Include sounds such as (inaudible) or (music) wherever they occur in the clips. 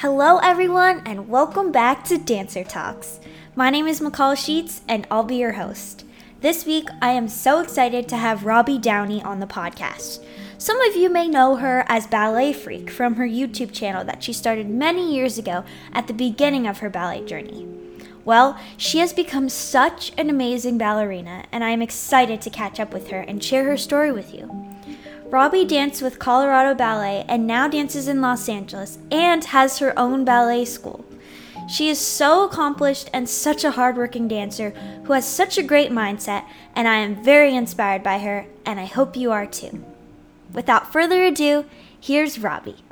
Hello, everyone, and welcome back to Dancer Talks. My name is McCall Sheets, and I'll be your host. This week, I am so excited to have Robbie Downey on the podcast. Some of you may know her as Ballet Freak from her YouTube channel that she started many years ago at the beginning of her ballet journey. Well, she has become such an amazing ballerina, and I am excited to catch up with her and share her story with you. Robbie danced with Colorado Ballet and now dances in Los Angeles and has her own ballet school. She is so accomplished and such a hardworking dancer who has such a great mindset, and I am very inspired by her, and I hope you are too. Without further ado, here's Robbie.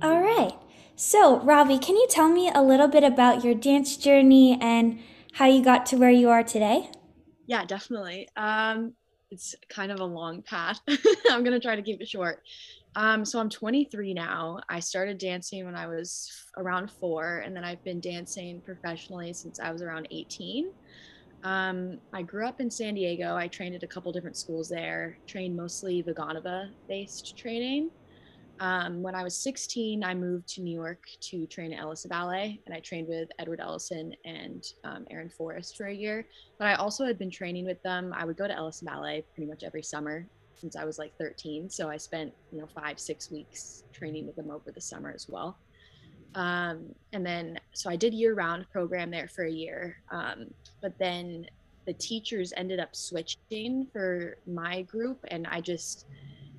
All right. So, Robbie, can you tell me a little bit about your dance journey and how you got to where you are today? Yeah, definitely. Um, it's kind of a long path. (laughs) I'm gonna try to keep it short. Um, so I'm 23 now. I started dancing when I was around four, and then I've been dancing professionally since I was around 18. Um, I grew up in San Diego. I trained at a couple different schools there. Trained mostly Vaganova based training. Um, when I was 16, I moved to New York to train at Ellison Ballet, and I trained with Edward Ellison and um, Aaron Forrest for a year. But I also had been training with them. I would go to Ellison Ballet pretty much every summer since I was like 13. So I spent, you know, five, six weeks training with them over the summer as well. Um, and then, so I did year round program there for a year. Um, but then the teachers ended up switching for my group, and I just,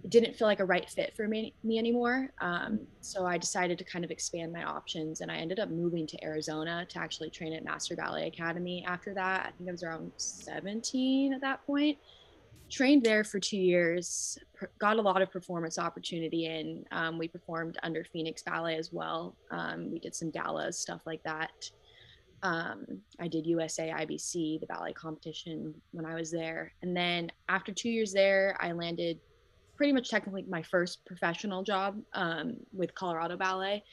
didn't feel like a right fit for me, me anymore. Um, so I decided to kind of expand my options and I ended up moving to Arizona to actually train at Master Ballet Academy after that. I think I was around 17 at that point. Trained there for two years, got a lot of performance opportunity in. Um, we performed under Phoenix Ballet as well. Um, we did some galas, stuff like that. Um, I did USA IBC, the ballet competition when I was there. And then after two years there, I landed pretty much technically my first professional job um, with Colorado Ballet.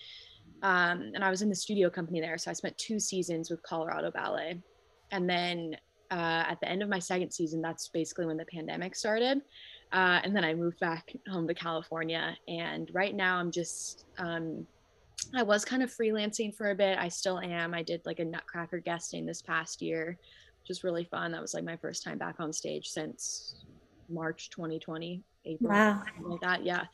Um, and I was in the studio company there. So I spent two seasons with Colorado Ballet. And then uh, at the end of my second season, that's basically when the pandemic started. Uh, and then I moved back home to California. And right now I'm just, um, I was kind of freelancing for a bit. I still am. I did like a Nutcracker guesting this past year, which was really fun. That was like my first time back on stage since March 2020. April, wow. like that. Yeah,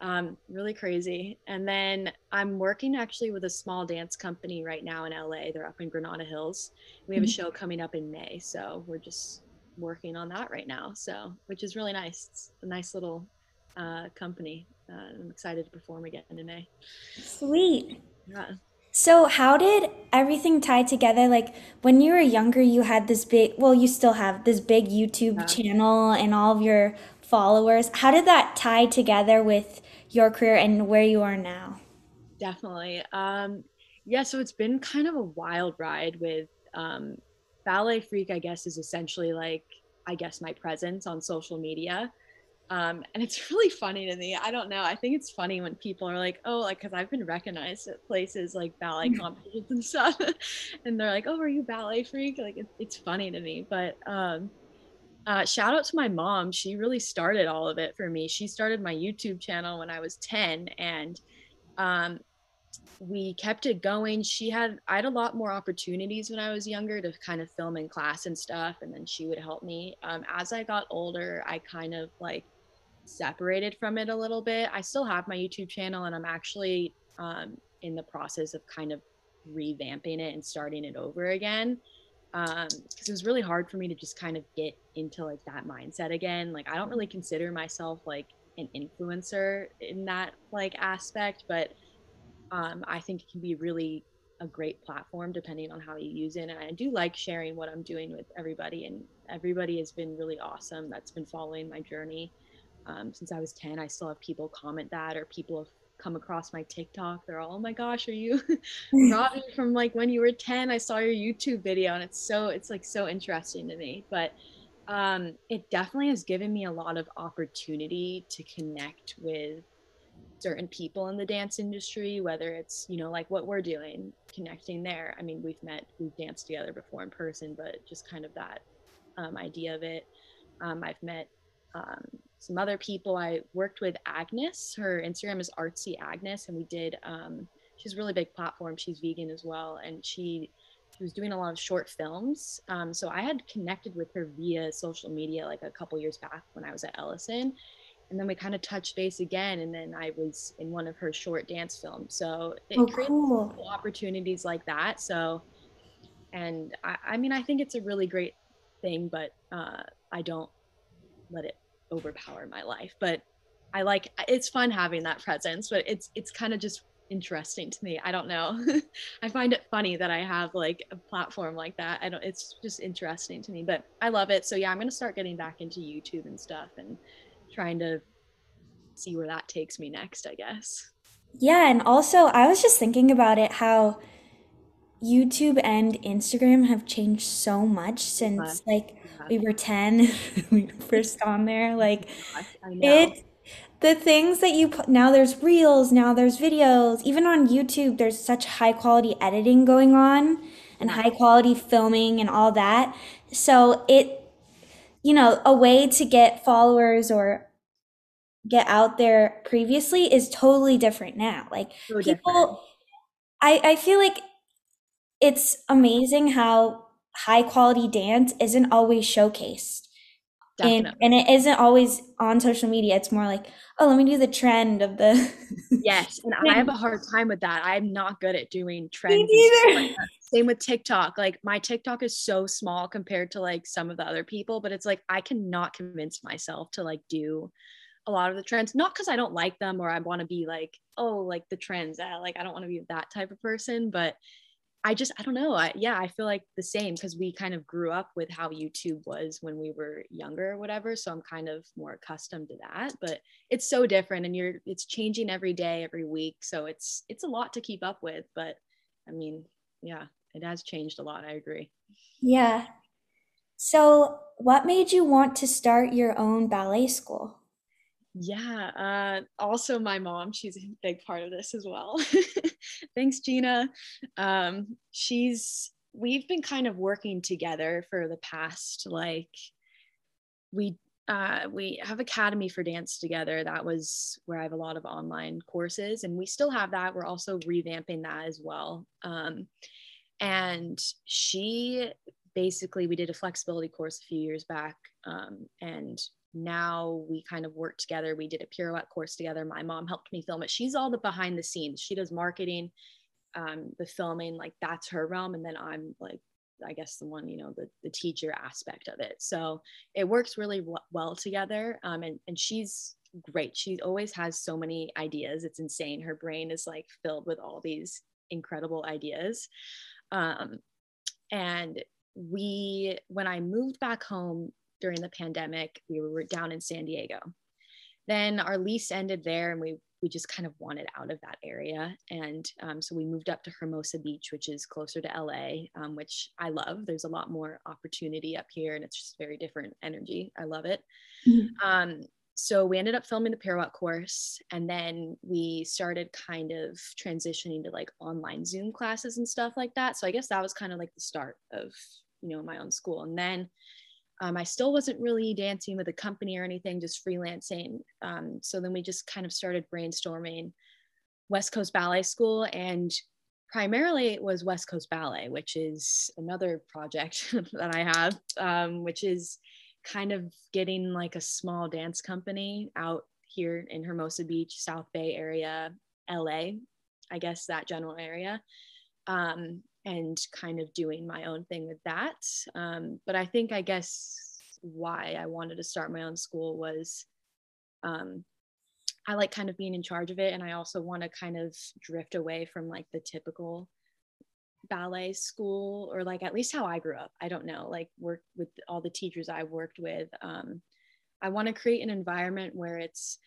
um, really crazy. And then I'm working actually with a small dance company right now in LA. They're up in Granada Hills. We have a mm-hmm. show coming up in May, so we're just working on that right now. So, which is really nice. It's a nice little uh, company. Uh, I'm excited to perform again in May. Sweet. Yeah. So, how did everything tie together? Like, when you were younger, you had this big, well, you still have this big YouTube yeah. channel and all of your followers. How did that tie together with your career and where you are now? Definitely. Um, yeah, so it's been kind of a wild ride with um, Ballet Freak, I guess, is essentially like, I guess, my presence on social media. Um, and it's (laughs) really funny to me. I don't know. I think it's funny when people are like, oh, like, because I've been recognized at places like ballet mm. competitions and stuff. (laughs) and they're like, oh, are you ballet freak? Like, it, it's funny to me. But um, uh, shout out to my mom. She really started all of it for me. She started my YouTube channel when I was 10 and um, we kept it going. She had, I had a lot more opportunities when I was younger to kind of film in class and stuff. And then she would help me. Um, as I got older, I kind of like separated from it a little bit. I still have my YouTube channel and I'm actually um, in the process of kind of revamping it and starting it over again um because it was really hard for me to just kind of get into like that mindset again. Like i don't really consider myself like an influencer in that like aspect but um i think it can be really a great platform depending on how you use it and i do like sharing what i'm doing with everybody and everybody has been really awesome that's been following my journey um, since i was 10 i still have people comment that or people have come across my TikTok. They're all, oh my gosh, are you (laughs) (laughs) Robbie from like when you were 10? I saw your YouTube video and it's so, it's like so interesting to me. But um, it definitely has given me a lot of opportunity to connect with certain people in the dance industry, whether it's, you know, like what we're doing, connecting there. I mean, we've met, we've danced together before in person, but just kind of that um, idea of it. Um, I've met um, some other people. I worked with Agnes. Her Instagram is artsy Agnes, and we did um, she's a really big platform. She's vegan as well, and she she was doing a lot of short films. Um, so I had connected with her via social media like a couple years back when I was at Ellison. And then we kind of touched base again, and then I was in one of her short dance films. So it Oh, creates cool. opportunities like that. So, and I, I mean, I think it's a really great thing, but uh, I don't let it overpower my life. But I like it's fun having that presence, but it's it's kind of just interesting to me. I don't know. (laughs) I find it funny that I have like a platform like that. I don't it's just interesting to me, but I love it. So yeah, I'm going to start getting back into YouTube and stuff and trying to see where that takes me next, I guess. Yeah, and also I was just thinking about it how YouTube and Instagram have changed so much since like yeah, we were 10 (laughs) when we were first on there. (laughs) Like I, I know. it the things that you put now there's reels, now there's videos. Even on YouTube there's such high quality editing going on and high quality filming and all that. So it you know, a way to get followers or get out there previously is totally different now. Like So different. people I I feel like it's amazing how high quality dance isn't always showcased. And and it isn't always on social media. It's more like, oh, let me do the trend of the (laughs) Yes, and I have a hard time with that. I'm not good at doing trends like Same with TikTok. Like my TikTok is so small compared to like some of the other people, but it's like I cannot convince myself to like do a lot of the trends. Not because I don't like them or I want to be like, oh, like the trends. Uh, like I don't want to be that type of person, but I just I don't know. I, yeah, I feel like the same because we kind of grew up with how YouTube was when we were younger or whatever. So I'm kind of more accustomed to that. But it's so different, and you're it's changing every day, every week. So it's it's a lot to keep up with. But I mean, yeah, it has changed a lot. I agree. Yeah. So, what made you want to start your own ballet school? Yeah. Uh, also, my mom, she's a big part of this as well. (laughs) (laughs) Thanks, Gina. Um, she's, we've been kind of working together for the past, like, we, uh, we have Academy for Dance together. That was where I have a lot of online courses, and we still have that. We're also revamping that as well. Um, and she basically, we did a flexibility course a few years back, um, and now we kind of work together. We did a pirouette course together. My mom helped me film it. She's all the behind the scenes. She does marketing, um, the filming, like that's her realm. And then I'm like, I guess the one, you know, the, the teacher aspect of it. So it works really w- well together. Um, and, and she's great. She always has so many ideas. It's insane. Her brain is like filled with all these incredible ideas. Um, and we, when I moved back home during the pandemic. We were down in San Diego. Then our lease ended there, and we we just kind of wanted out of that area, and um, so we moved up to Hermosa Beach, which is closer to LA, um, which I love. There's a lot more opportunity up here, and it's just very different energy. I love it. Mhm. Um, so we ended up filming the pirouette course and then we started kind of transitioning to like online zoom classes and stuff like that so i guess that was kind of like the start of you know my own school and then um, I still wasn't really dancing with a company or anything, just freelancing. Um, so then we just kind of started brainstorming West Coast Ballet School, and primarily it was West Coast Ballet, which is another project (laughs) that I have, um, which is kind of getting like a small dance company out here in Hermosa Beach, South Bay area, LA, I guess that general area. Um, and kind of doing my own thing with that. Um, but I think, I guess, why I wanted to start my own school was um, I like kind of being in charge of it. And I also want to kind of drift away from like the typical ballet school or like at least how I grew up. I don't know, like work with all the teachers I've worked with. Um, I want to create an environment where it's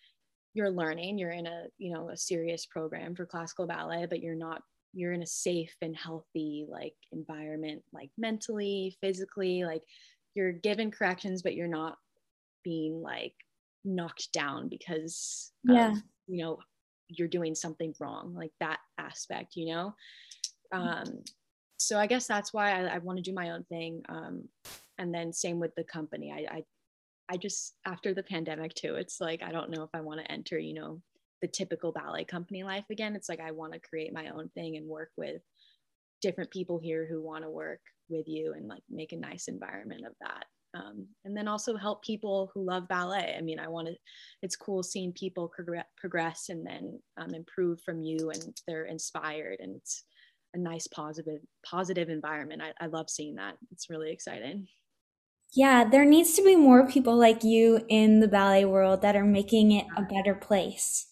you're learning, you're in a, you know, a serious program for classical ballet, but you're not you're in a safe and healthy like environment like mentally physically like you're given corrections but you're not being like knocked down because Yeah. of you know you're doing something wrong like that aspect you know? Um so i guess that's why i, I want to do my own thing um and then same with the company. I, I i just after the pandemic too it's like i don't know if i want to enter you know the typical ballet company life again. It's like I want to create my own thing and work with different people here who want to work with you and like make a nice environment of that. Um, and then also help people who love ballet. I mean, I want to, it's cool seeing people progress and then um, improve from you and they're inspired and it's a nice positive, positive environment. I, I love seeing that. It's really exciting. Yeah, there needs to be more people like you in the ballet world that are making it a better place.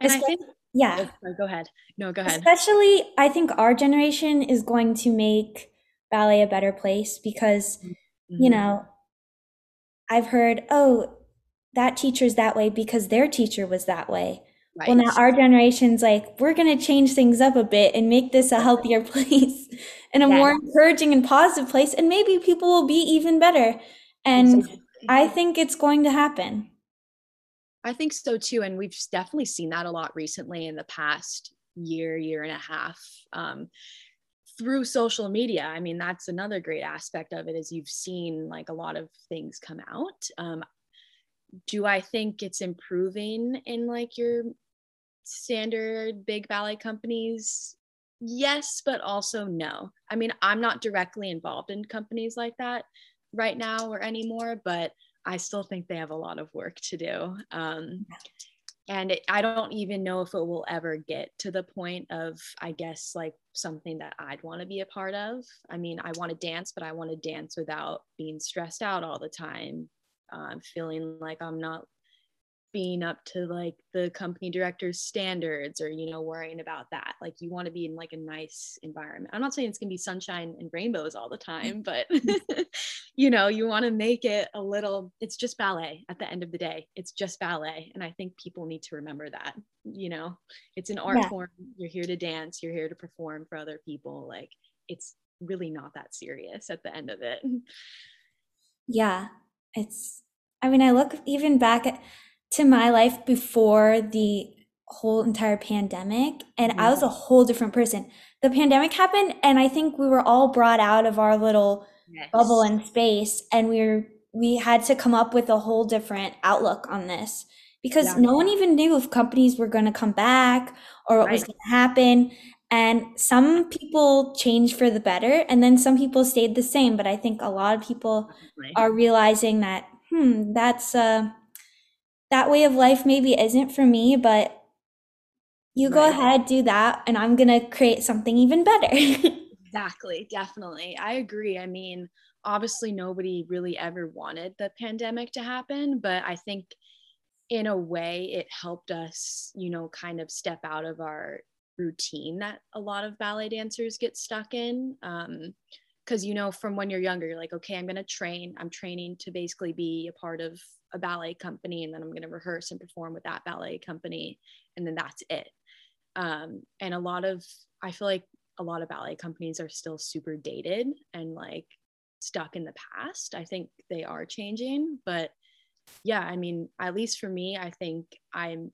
And I think, yeah. Oh, go ahead. No, go ahead. Especially, I think our generation is going to make ballet a better place because, mm-hmm. you know, I've heard, oh, that teacher's that way because their teacher was that way. Right. Well, now our generation's like, we're going to change things up a bit and make this a healthier (laughs) place and a more encouraging and positive place. And maybe people will be even better. And. I think it's going to happen. I think so too. And we've definitely seen that a lot recently in the past year, year and a half. Um, through social media i mean that's another great aspect of it is you've seen like a lot of things come out um, do i think it's improving in like your standard big ballet companies yes but also no i mean i'm not directly involved in companies like that right now or anymore but i still think they have a lot of work to do um, and it, i don't even know if it will ever get to the point of i guess like something that i'd want to be a part of. I mean i want to dance but i want to dance without being stressed out all the time uh, feeling like i'm not being up to like the company director's standards or you know worrying about that. Like you want to be in like a nice environment. I'm not saying it's going to be sunshine and rainbows all the time mm-hmm. but (laughs) you know you want to make it a little it's just ballet at the end of the day. It's just ballet and i think people need to remember that you know? It's an art yeah. form. You're here to dance. You're here to perform for other people. Like it's really not that serious at the end of it. Yeah. It's i mean i look even back at to my life before the whole entire pandemic and mm-hmm. I was a whole different person. The pandemic happened and I think we were all brought out of our little yes. bubble and space and we were we had to come up with a whole different outlook on this because yeah. no one even knew if companies were going to come back or what right. was going to happen and some people changed for the better and then some people stayed the same but i think a lot of people right. are realizing that hmm that's uh that way of life maybe isn't for me, but you right. go ahead, do that, and I'm going to create something even better. (laughs) exactly. Definitely. I agree. I mean, obviously, nobody really ever wanted the pandemic to happen, but I think in a way it helped us, you know, kind of step out of our routine that a lot of ballet dancers get stuck in. Um, because you know from when you're younger you're like okay i'm going to train i'm training to basically be a part of a ballet company and then I'm going to rehearse and perform with that ballet company and then that's it. Um, and a lot of, I feel like a lot of ballet companies are still super dated and like stuck in the past. I think they are changing, but yeah, I mean, at least for me, I think I'm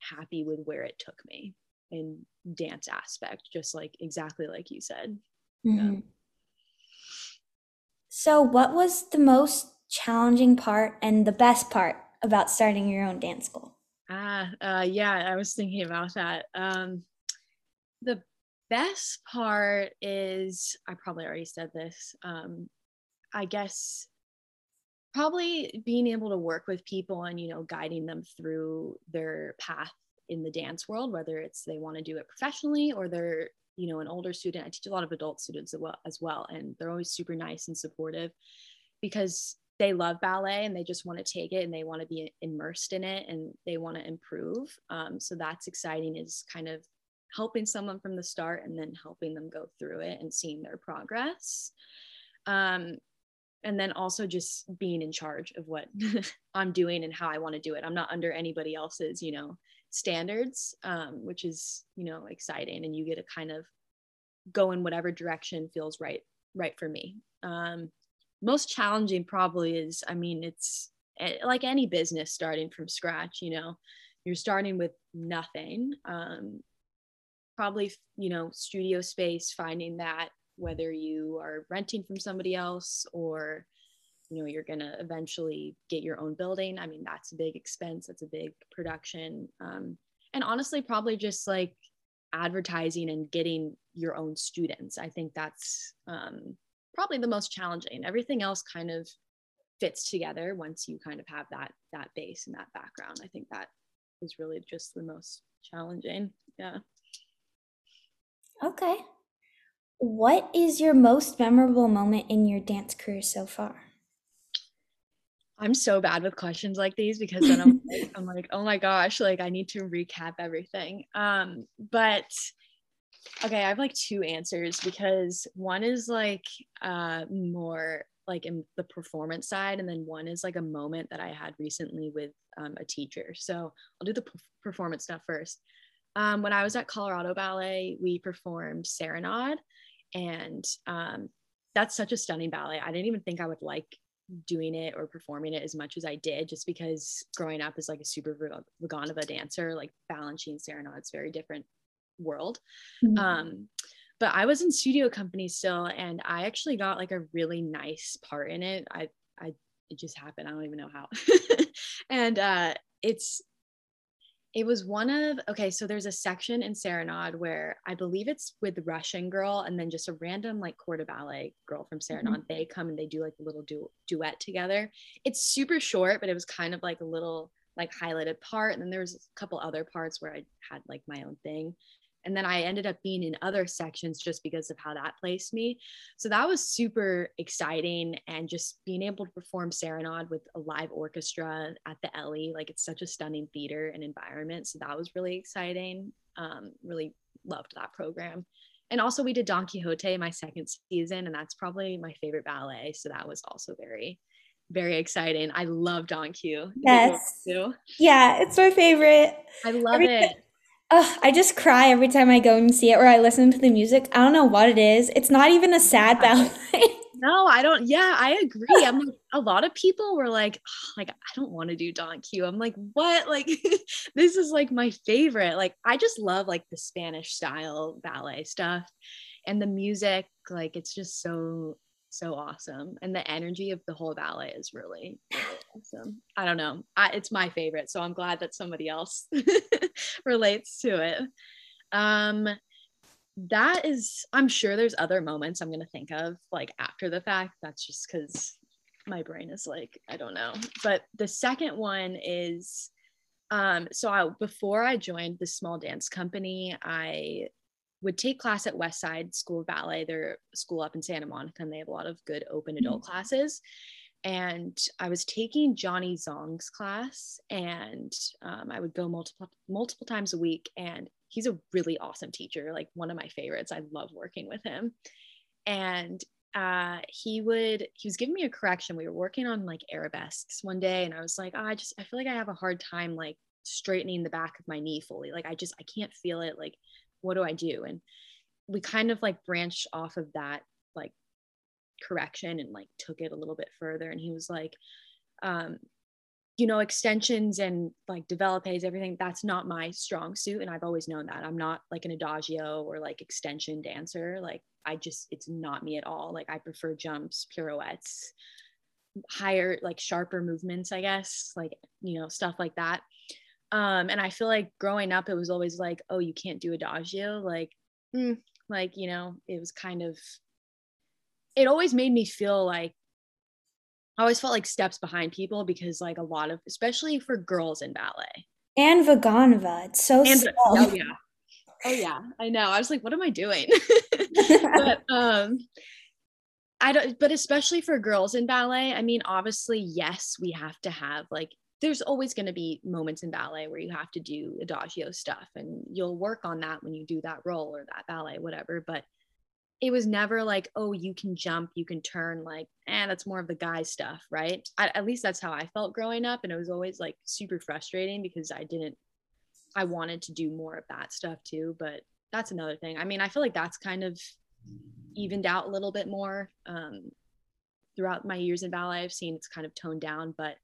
happy with where it took me in dance aspect, just like exactly like you said. Mm-hmm. Yeah. So, what was the most challenging part and the best part about starting your own dance school? Ah, uh, yeah, I was thinking about that. Um, the best part is, I probably already said this. Um, I guess probably being able to work with people and you know guiding them through their path in the dance world whether it's they want to do it professionally or they're you know an older student i teach a lot of adult students as well, as well and they're always super nice and supportive because they love ballet and they just want to take it and they want to be immersed in it and they want to improve. Um, so that's exciting is kind of helping someone from the start and then helping them go through it and seeing their progress. Um, and then also just being in charge of what (laughs) I'm doing and how I want to do it. I'm not under anybody else's, you know, standards, um, which is, you know, exciting. And you get to kind of go in whatever direction feels right, right for me. Um, most challenging probably is i mean it's eh, like any business starting from scratch you know you're starting with nothing um, probably you know studio space finding that whether you are renting from somebody else or you know you're going to eventually get your own building i mean that's a big expense that's a big production um, and honestly probably just like advertising and getting your own students i think that's um, probably the most challenging. Everything else kind of fits together once you kind of have that that base and that background. I think that is really just the most challenging. Yeah. Okay. What is your most memorable moment in your dance career so far? I'm so bad with questions like these because then I'm (laughs) like, I'm like, oh my gosh, like I need to recap everything. Um, but okay, I have like two answers because one is like uh more like in the performance side, and then one is like a moment that I had recently with um, a teacher. So I'll do the p- performance stuff first. Um, when I was at Colorado Ballet, we performed Serenade, and um, that's such a stunning ballet. I didn't even think I would like doing it or performing it as much as I did, just because growing up as like a super Vaganova dancer, like Balanchine Serenade, it's very different world. Mm-hmm. Um, but I was in studio company still, and I actually got like a really nice part in it. I, I, it just happened. I don't even know how. (laughs) and uh, it's it was one of okay so there's a section in serenade where i believe it's with russian girl and then just a random like corps de ballet girl from mm-hmm. serenade mm-hmm. they come and they do like a little du- duet together it's super short but it was kind of like a little like highlighted part and then there was a couple other parts where i had like my own thing and then I ended up being in other sections just because of how that placed me. So that was super exciting. And just being able to perform Serenade with a live orchestra at the Ellie, like it's such a stunning theater and environment. So that was really exciting. Um, really loved that program. And also, we did Don Quixote my second season, and that's probably my favorite ballet. So that was also very, very exciting. I love Don Q. Yes. Yeah, it's my favorite. I love Everything- it Ugh, I just cry every time I go and see it or I listen to the music. I don't know what it is. It's not even a sad ballet. (laughs) no, I don't. Yeah, I agree. I'm like, a lot of people were like, oh, like, I don't want to do Don Q. I'm like, what? Like, (laughs) this is like my favorite. Like, I just love like the Spanish style ballet stuff and the music. Like, it's just so so awesome and the energy of the whole ballet is really, really awesome. I don't know. I, it's my favorite so i'm glad that somebody else (laughs) relates to it. Um that is i'm sure there's other moments i'm going to think of like after the fact. That's just because my brain is like i don't know. But the second one is um so I, before i joined the small dance company i would take class at Westside School of Ballet, their school up in Santa Monica, and they have a lot of good open mm-hmm. adult mm-hmm. classes. And I was taking Johnny Zong's class, and um, I would go multiple multiple times a week. And he's a really awesome teacher, like one of my favorites. I love working with him. And uh, he would he was giving me a correction. We were working on like arabesques one day, and I was like, oh, I just I feel like I have a hard time like straightening the back of my knee fully. Like I just I can't feel it. Like what do I do? And we kind of like branched off of that like correction and like took it a little bit further. And he was like, um, you know, extensions and like developes, everything, that's not my strong suit. And I've always known that. I'm not like an adagio or like extension dancer. Like I just, it's not me at all. Like I prefer jumps, pirouettes, higher, like sharper movements, I guess, like, you know, stuff like that um and i feel like growing up it was always like oh you can't do adagio like mm, like you know it was kind of it always made me feel like i always felt like steps behind people because like a lot of especially for girls in ballet. And vaganova it's so and, slow. oh yeah. Oh yeah i know. I was like what am i doing? (laughs) But (laughs) um I don't, but especially for girls in ballet, I mean, obviously, yes, we have to have like there's always going to be moments in ballet where you have to do adagio stuff and you'll work on that when you do that role or that ballet whatever but it was never like oh you can jump you can turn like and eh, that's more of the guy stuff right? At least that's how i felt growing up and it was always like super frustrating because i didn't i wanted to do more of that stuff too but that's another thing. I mean i feel like that's kind of evened out a little bit more um, throughout my years in ballet. I've seen it's kind of toned down but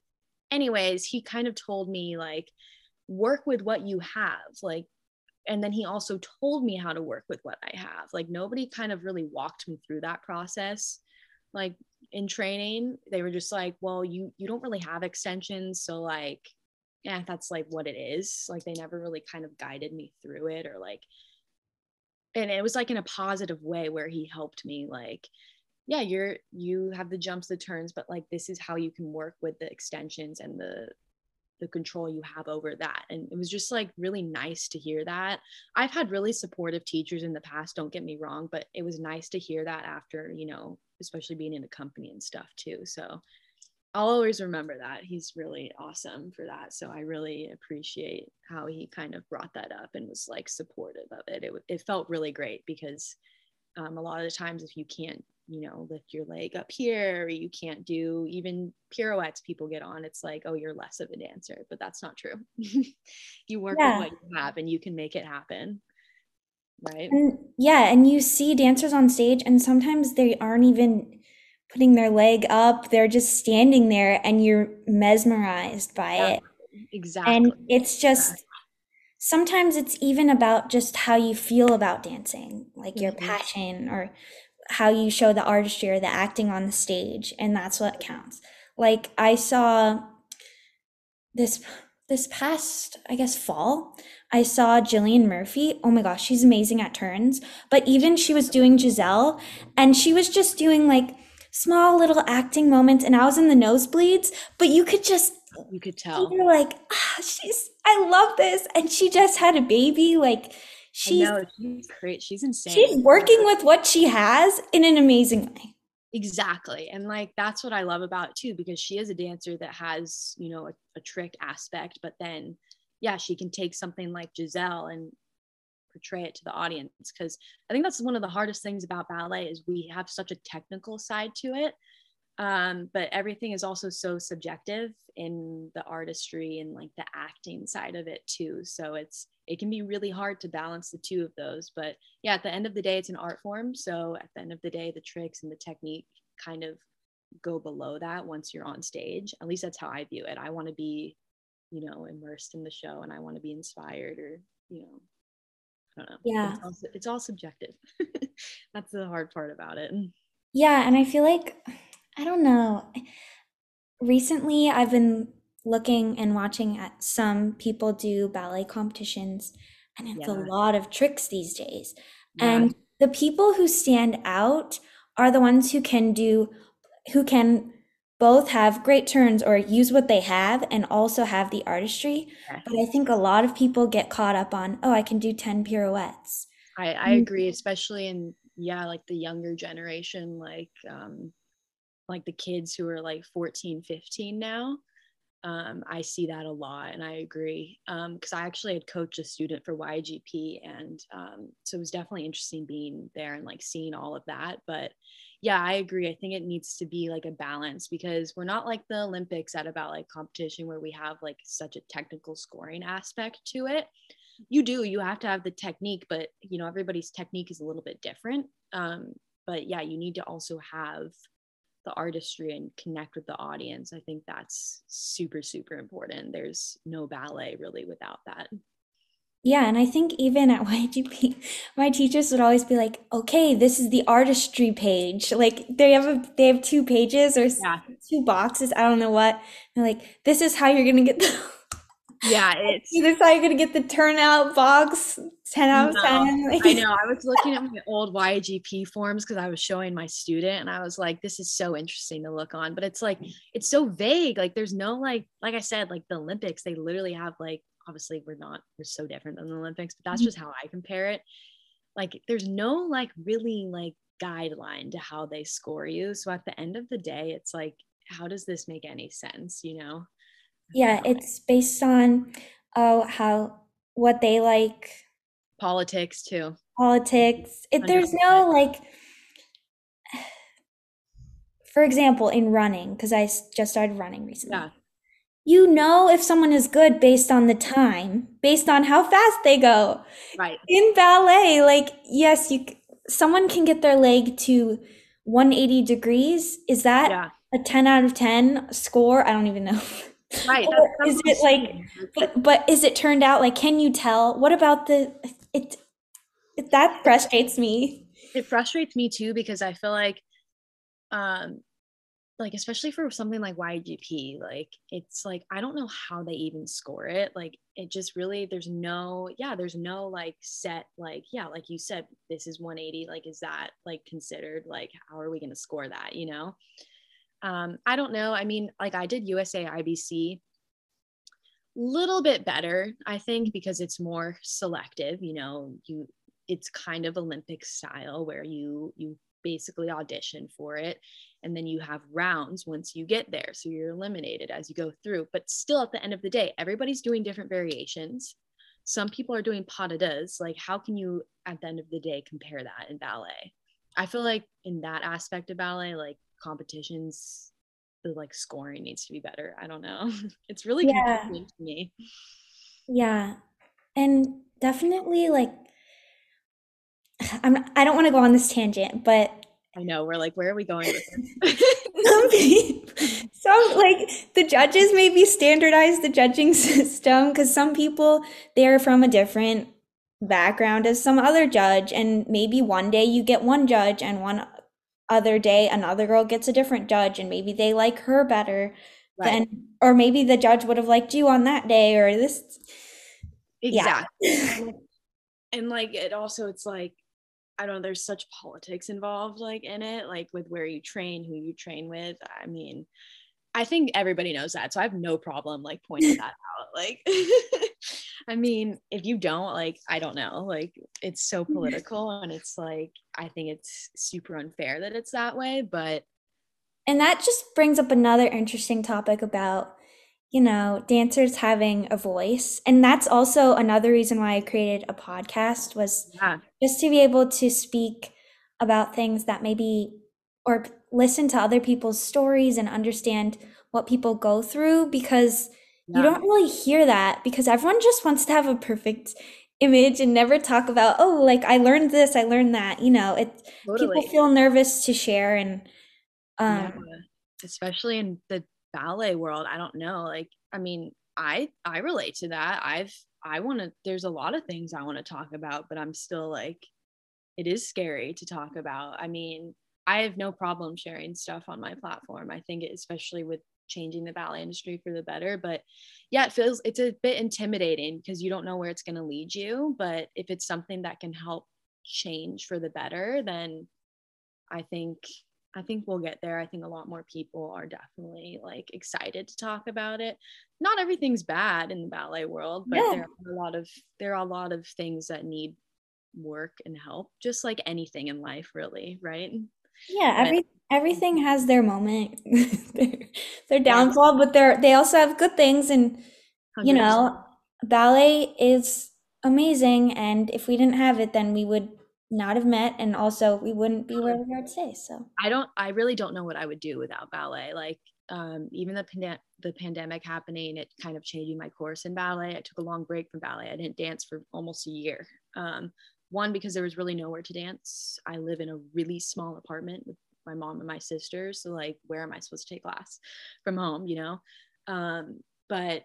anyways, he kind of told me like work with what you have, like and then he also told me how to work with what I have. Like nobody kind of really walked me through that process. Like in training they were just like well you you don't really have extensions so like yeah that's like what it is like they never really kind of guided me through it or like and it was like in a positive way where he helped me like yeah you're you have the jumps the turns but like this is how you can work with the extensions and the the control you have over that and it was just like really nice to hear that i've had really supportive teachers in the past don't get me wrong but it was nice to hear that after you know especially being in a company and stuff too so I'll always remember that. He's really awesome for that. So I really appreciate how he kind of brought that up and was like supportive of it. It, it felt really great because um, a lot of the times, if you can't, you know, lift your leg up here, or you can't do even pirouettes people get on, it's like, oh, you're less of a dancer. But that's not true. (laughs) you work yeah. with what you have and you can make it happen. Right. And, yeah. And you see dancers on stage, and sometimes they aren't even putting their leg up. They're just standing there and you're mesmerized by yeah, it. Exactly. And it's just sometimes it's even about just how you feel about dancing, like your mm-hmm. passion or how you show the artistry or the acting on the stage and that's what counts. Like I saw this this past, I guess fall, I saw Gillian Murphy. Oh my gosh, she's amazing at turns. But even she was doing Giselle and she was just doing like small little acting moments and I was in the nosebleeds, but you could just you could tell. You're like, ah, she's I love this. And she just had a baby. Like she's know, she's great. She's insane. She's working with what she has in an amazing way. Exactly. And like that's what I love about it too, because she is a dancer that has, you know, a, a trick aspect, but then yeah, she can take something like Giselle and portray it to the audience because i think that's one of the hardest things about ballet is we have such a technical side to it um, but everything is also so subjective in the artistry and like the acting side of it too so it's it can be really hard to balance the two of those but yeah at the end of the day it's an art form so at the end of the day the tricks and the technique kind of go below that once you're on stage at least that's how i view it i want to be you know immersed in the show and i want to be inspired or you know I don't know. Yeah. It's all, it's all subjective. (laughs) That's the hard part about it. Yeah. And I feel like, I don't know. Recently, I've been looking and watching at some people do ballet competitions, and it's yeah. a lot of tricks these days. Yeah. And the people who stand out are the ones who can do, who can both have great turns or use what they have and also have the artistry. But I think a lot of people get caught up on, oh, I can do 10 pirouettes. I, I mm. agree, especially in, yeah, like the younger generation, like, um, like the kids who are like 14, 15 now. Um, I see that a lot and I agree. Because um, I actually had coached a student for YGP. And um, so it was definitely interesting being there and like seeing all of that. But yeah, I agree. I think it needs to be like a balance because we're not like the Olympics at about like competition where we have like such a technical scoring aspect to it. You do, you have to have the technique, but you know, everybody's technique is a little bit different. Um, but yeah, you need to also have the artistry and connect with the audience. I think that's super, super important. There's no ballet really without that. Yeah, and I think even at (laughs) YGP, my teachers would always be like, "Okay, this is the artistry page." Like they have a they have two pages or yeah. two boxes. I don't know what. They're like, "This is how you're gonna get the." (laughs) yeah, it's (laughs) this is how you're gonna get the turnout box. Ten out of no, ten. Like, I (laughs) know. I was looking at my old YGP forms because I was showing my student, and I was like, "This is so interesting to look on," but it's like it's so vague. Like there's no like like I said, like the Olympics, they literally have like obviously we're not we're so different than the olympics but that's mm-hmm. just how i compare it like there's no like really like guideline to how they score you so at the end of the day it's like how does this make any sense you know yeah it's based on oh how what they like politics too politics it, there's no like for example in running because i just started running recently yeah you know if someone is good based on the time, based on how fast they go. Right. In ballet, like yes, you someone can get their leg to 180 degrees. Is that yeah. a 10 out of 10 score? I don't even know. Right. (laughs) is it like but, but is it turned out like can you tell? What about the it, it that frustrates me. It frustrates me too because I feel like um like especially for something like YGP, like it's like I don't know how they even score it. Like it just really there's no yeah, there's no like set like yeah, like you said this is 180 like is that like considered like how are we going to score that, you know? Um I don't know. I mean, like I did USA IBC little bit better, I think because it's more selective, you know, you it's kind of Olympic style where you you basically audition for it and then you have rounds once you get there. So you're eliminated as you go through but still at the end of the day everybody's doing different variations. Some people are doing pas de deux. Like how can you at the end of the day compare that in ballet? I feel like in that aspect of ballet like competitions the like scoring needs to be better i don't know (laughs) it's really yeah. confusing to me yeah and definitely like I'm, I don't want to go on this tangent, but I know we're like, where are we going with this? (laughs) some like the judges maybe standardize the judging (laughs) system because some people they're from a different background as some other judge, and maybe one day you get one judge, and one other day another girl gets a different judge, and maybe they like her better right. than, or maybe the judge would have liked you on that day, or this. Exactly. Yeah. (laughs) and like it also, it's like I don't know, there's such politics involved like in it, like with where you train, who you train with. I mean, I think everybody knows that. So I have no problem like pointing that (laughs) out. Like (laughs) I mean, if you don't, like, I don't know. Like it's so (laughs) political and it's like I think it's super unfair that it's that way. But and that just brings up another interesting topic about you know, dancers having a voice. And that's also another reason why I created a podcast was yeah. just to be able to speak about things that maybe or listen to other people's stories and understand what people go through because yeah. you don't really hear that because everyone just wants to have a perfect image and never talk about oh like I learned this, I learned that, you know, it totally. people feel nervous to share and um yeah. especially in the ballet world i don't know like i mean i i relate to that i've i want to there's a lot of things i want to talk about but i'm still like it is scary to talk about i mean i have no problem sharing stuff on my platform i think it, especially with changing the ballet industry for the better but yeah it feels it's a bit intimidating because you don't know where it's going to lead you but if it's something that can help change for the better then i think I think we'll get there. I think a lot more people are definitely like excited to talk about it. Not everything's bad in the ballet world, but yeah. there are a lot of there are a lot of things that need work and help, just like anything in life, really, right? Yeah, every everything has their moment, (laughs) their, their downfall, but they're they also have good things, and 100%. you know, ballet is amazing. And if we didn't have it, then we would not have met and also we wouldn't be where we are today so. I don't i really don't know what i would do without ballet like um, even the pande- the pandemic happening it kind of changing my course in ballet. I took a long break from ballet. I didn't dance for almost a year. Um, one because there was really nowhere to dance. I live in a really small apartment with my mom and my sisters so like where am i supposed to take class? From home you know? Um, but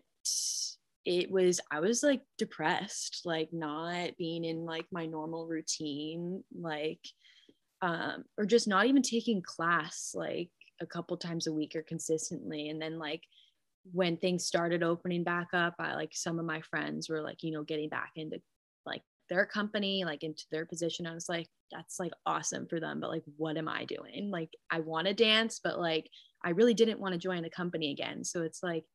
it was i was like depressed like not being in like my normal routine like um or just not even taking class like a couple times a week or consistently. And then like when things started opening back up i like some of my friends were like you know getting back into like their company like into their position i was like that's like awesome for them but like what am i doing like i want to dance but like i really didn't want to join the company again so it's like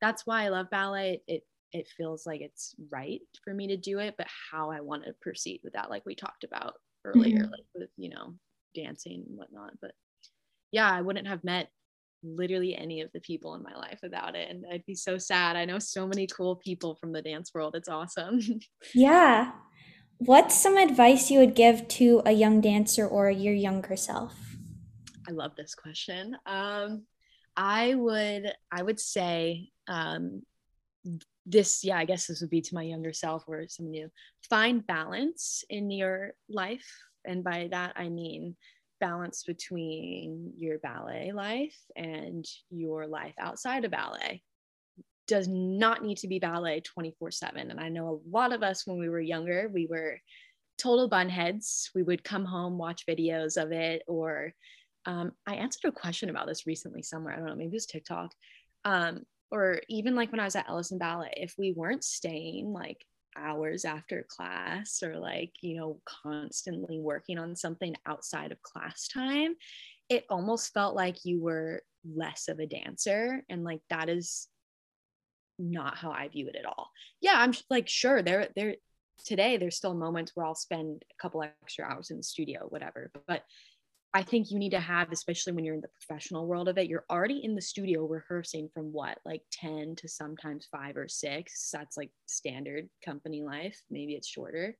that's why i love ballet it it feels like it's right for me to do it, but how I want to proceed with that, like we talked about earlier, mm-hmm. like with, you know, dancing and whatnot. But yeah, I wouldn't have met literally any of the people in my life without it. And I'd be so sad. I know so many cool people from the dance world. It's awesome. (laughs) yeah. What's some advice you would give to a young dancer or your younger self? I love this question. Um, I would I would say um, this yeah i guess this would be to my younger self or someone new find balance in your life and by that i mean balance between your ballet life and your life outside of ballet does not need to be ballet 24 7 and i know a lot of us when we were younger we were total bunheads we would come home watch videos of it or um, I answered a question about this recently somewhere. I don't know, maybe it was TikTok. Um, or even like when I was at Ellison Ballet, if we weren't staying like hours after class or like, you know, constantly working on something outside of class time, it almost felt like you were less of a dancer. And like that is not how I view it at all. Yeah, I'm like, sure, there, there, today there's still moments where I'll spend a couple extra hours in the studio, whatever. But I think you need to have, especially when you're in the professional world of it, you're already in the studio rehearsing from what, like 10 to sometimes five or six. That's like standard company life. Maybe it's shorter.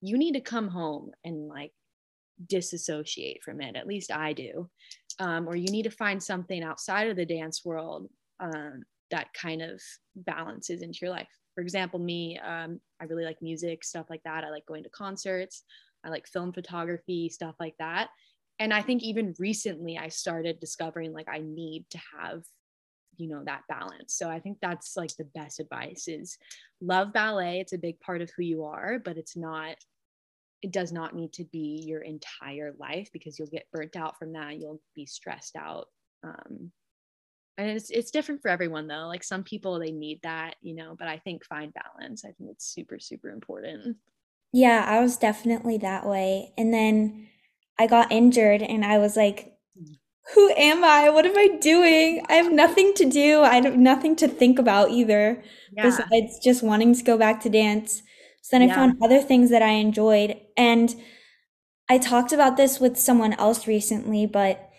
You need to come home and like disassociate from it. At least I do. Um, or you need to find something outside of the dance world um, that kind of balances into your life. For example, me, um, I really like music, stuff like that. I like going to concerts. I like film photography, stuff like that and i think even recently i started discovering like i need to have you know that balance so i think that's like the best advice is love ballet it's a big part of who you are but it's not it does not need to be your entire life because you'll get burnt out from that you'll be stressed out um and it's it's different for everyone though like some people they need that you know but i think find balance i think it's super super important yeah i was definitely that way and then I got injured and I was like, who am I? What am I doing? I have nothing to do. I have nothing to think about either, yeah. besides just wanting to go back to dance. So then yeah. I found other things that I enjoyed. And I talked about this with someone else recently, but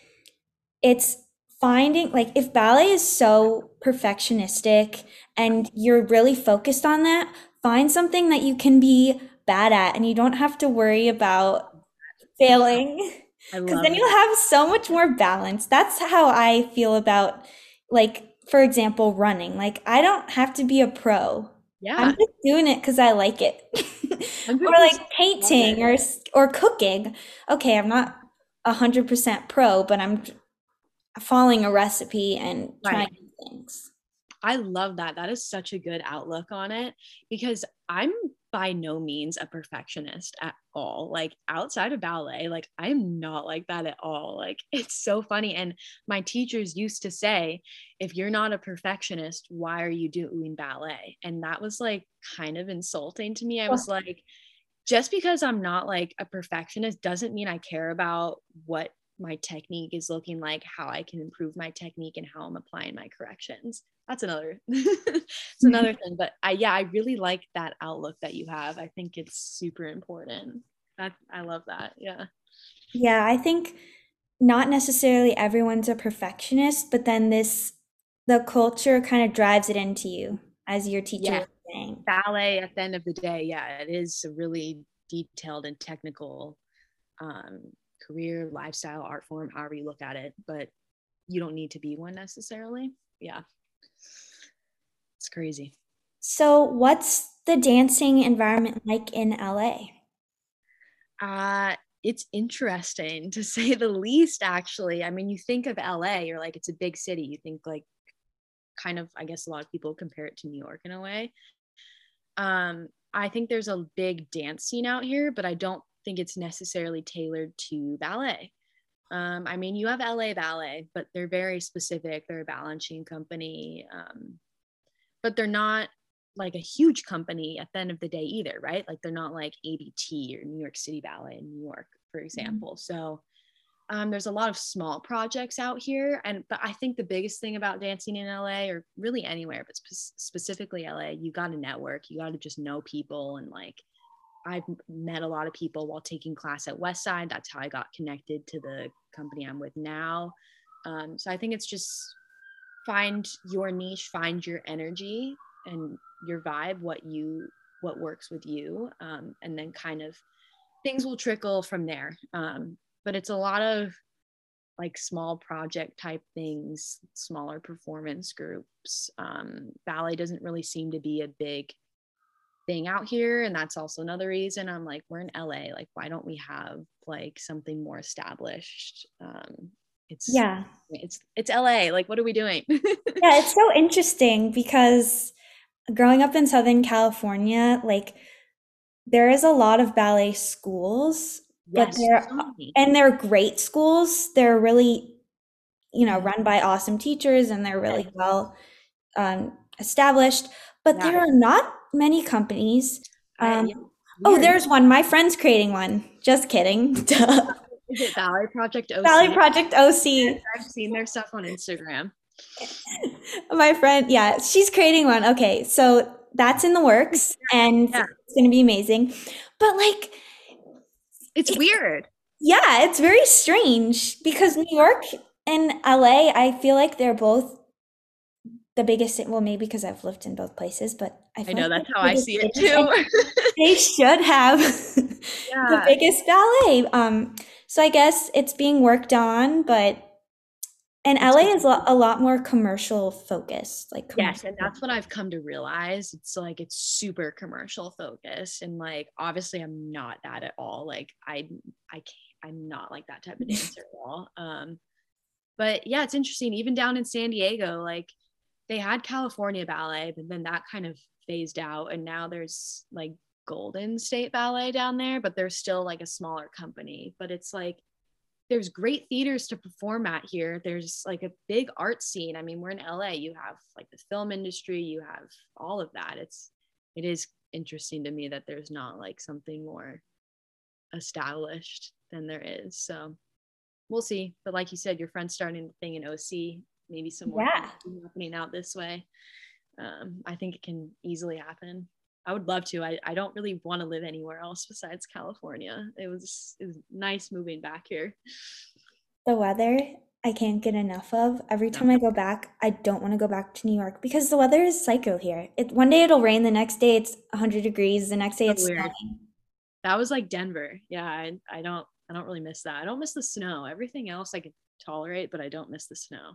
it's finding like if ballet is so perfectionistic and you're really focused on that, find something that you can be bad at and you don't have to worry about failing. Because (laughs) then you'll have so much more balance. That's how i feel about like for example running. Like i don't have to be a pro. Yeah. I'm just doing it because i like it. (laughs) Or like painting or or cooking. Okay i'm not 100% pro but i'm following a recipe and trying right. things I love that. That is such a good outlook on it because I'm by no means a perfectionist at all. Like outside of ballet, like I'm not like that at all. Like (laughs) it's so funny. And my teachers used to say, if you're not a perfectionist, why are you doing ballet? And that was like kind of insulting to me. I was like, just because I'm not like a perfectionist doesn't mean I care about what my technique is looking like, how I can improve my technique, and how I'm applying my corrections. That's another, (laughs) it's another (laughs) thing. But I, yeah, I really like that outlook that you have. I think it's super important. That I love that. Yeah. Yeah, I think not necessarily everyone's a perfectionist, but then this, the culture kind of drives it into you, as your teacher yeah. saying. Ballet at the end of the day, yeah, it is a really detailed and technical um, career, lifestyle, art form, however you look at it, but you don't need to be one necessarily. Yeah. It's crazy. So, what's the dancing environment like in LA? Uh, it's interesting to (laughs) say the least, actually. I mean, you think of LA, you're like, it's a big city. You think, like, kind of, I guess a lot of people compare it to New York in a way. Um, I think there's a big dance scene out here, but I don't think it's necessarily tailored to ballet. Um, I mean, you have LA Ballet, but they're very specific. They're a Balanchine company, um, but they're not like a huge company at the end of the day either, right? Like they're not like ABT or New York City Ballet in New York, for mm-hmm. example. Mm-hmm. So um, there's a lot of small projects out here, and but I think the biggest thing about dancing in LA or really anywhere, but spe- specifically LA, you got to network. You got to just know people and like I've met a lot of people while taking class at Westside. That's how I got connected to the company I'm with now. Um, so I think it's just find your niche, find your energy and your vibe, what you what works with you, um, and then kind of things will trickle from there. Um, but it's a lot of like small project type things, smaller performance groups. Um, ballet doesn't really seem to be a big thing out here and that's also another reason i'm like we're in la like why don't we have like something more established um it's yeah it's it's la like what are we doing (laughs) yeah it's so interesting because growing up in southern california like there is a lot of ballet schools but Yes, they're so and they're great schools. They're really, you know, run by awesome teachers and they're really well um, established. But Yeah. there are not many companies. Um, yeah, oh, there's one. My friend's creating one. Just kidding. (laughs) Is it Valley Project OC? Valley Project OC. I've seen their stuff on Instagram. (laughs) My friend, yeah, she's creating one. Okay, so that's in the works and Yeah. it's going to be amazing. But like, It's weird. yeah, it's very strange because New York and LA, I feel like they're both the biggest, well, maybe because I've lived in both places, but I, I know that's how I see it too. (laughs) They should have (laughs) the biggest ballet. Um, so I guess it's being worked on, but and LA is a lot more commercial focused, like Yes, and that's what I've come to realize. It's like it's super commercial focused, and like obviously I'm not that at all. Like I, I can't. I'm not like that type of (laughs) dancer at all. Um, but yeah, it's interesting. Even down in San Diego, like they had California Ballet, but then that kind of phased out, and now there's like Golden State Ballet down there, but they're still like a smaller company. But it's like there's great theaters to perform at here. There's like a big art scene. I mean, we're in LA. You have like the film industry, you have all of that. It's it is interesting to me that there's not like something more established than there is. So we'll see. But like you said, your friend's starting the thing in OC. Maybe some more Yeah. happening out this way. Um, I think it can easily happen. I would love to. I, I don't really want to live anywhere else besides California. It was it was nice moving back here. the weather I can't get enough of. Every time I go back, I don't want to go back to New York because the weather is psycho here. It one day it'll rain, the next day it's 100 degrees, the next day So it's weird. snowing. That was like Denver. Yeah, I, I don't I don't really miss that. I don't miss the snow. Everything else I could tolerate, but I don't miss the snow.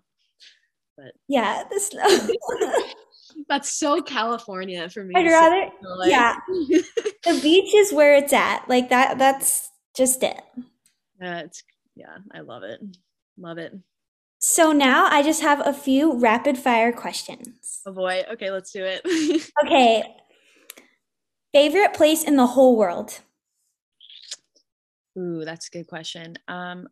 But yeah, the snow. (laughs) That's so California for me. I'd rather like- yeah. (laughs) the beach is where it's at. Like that that's just it. Yeah, it's yeah, I love it. Love it. So now I just have a few rapid fire questions. Oh boy. Okay, let's do it. (laughs) Okay. Favorite place in the whole world? Ooh, that's a good question. Um,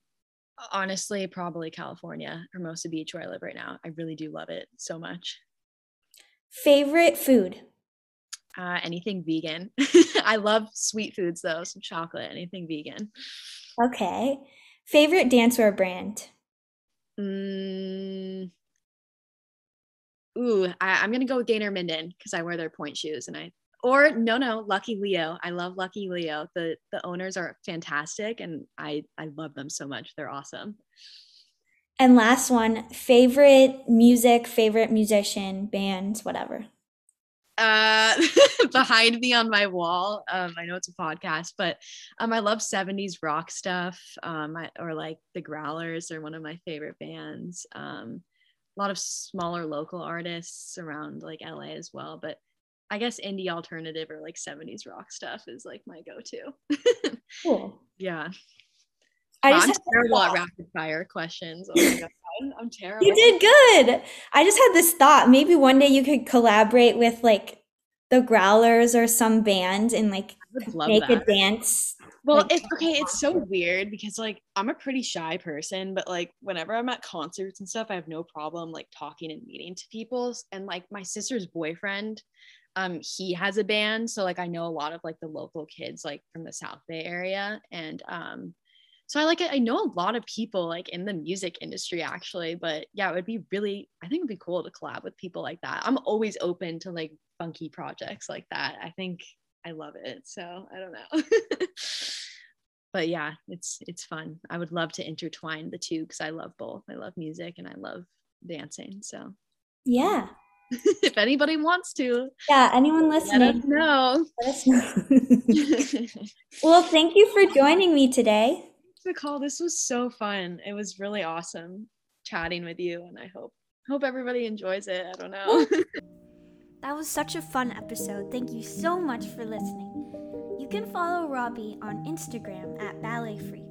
honestly, probably California, Hermosa Beach, where I live right now. I really do love it so much. Favorite food? Uh, anything vegan. (laughs) I love sweet foods though, some chocolate, anything vegan. Okay. Favorite dancewear brand? Mm, ooh, I, I'm gonna go with Gaynor Minden because I wear their pointe shoes, and I or no, no, Lucky Leo. I love Lucky Leo. The the owners are fantastic, and I I love them so much. They're awesome. And last one, favorite music, favorite musician, bands, whatever. uh (laughs) behind me on my wall um i know it's a podcast but um i love 70s rock stuff um I, or like the growlers are one of my favorite bands um a lot of smaller local artists around like la as well but i guess indie alternative or like 70s rock stuff is like my go-to (laughs) Cool. yeah I just i'm terrible at rapid fire questions oh my (laughs) god i'm terrible You did good. I just had this thought. Maybe one day you could collaborate with like the Growlers or some band and like I would love make that. a dance. Well, like- it's okay. It's so weird because like I'm a pretty shy person, but like whenever I'm at concerts and stuff, I have no problem like talking and meeting to people. And like my sister's boyfriend, um, he has a band, so like I know a lot of like the local kids like from the South Bay area, and um, so I like it. I know a lot of people like in the music industry actually. But yeah, it would be really I think it'd be cool to collab with people like that. I'm always open to like funky projects like that. I think I love it. So I don't know. (laughs) but yeah, it's it's fun. I would love to intertwine the two because I love both. I love music and I love dancing. So Yeah. (laughs) if anybody wants to, Yeah. Anyone listening. let us know. let us know. (laughs) well, thank you for joining me today. Nicole, this was so fun. It was really awesome chatting with you, and I hope hope everybody enjoys it. I don't know. (laughs) (laughs) That was such a fun episode. Thank you so much for listening. You can follow Robbie on Instagram at Ballet Freak.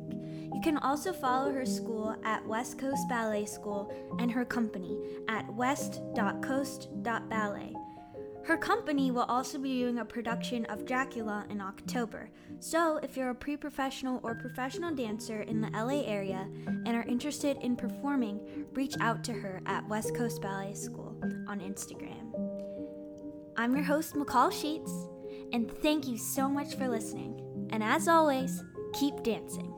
You can also follow her school at West Coast Ballet School and her company at west.coast.ballet. Her company will also be doing a production of Dracula in October. So, if you're a pre professional or professional dancer in the LA area and are interested in performing, reach out to her at West Coast Ballet School on Instagram. I'm your host, McCall Sheets, and thank you so much for listening. And as always, keep dancing.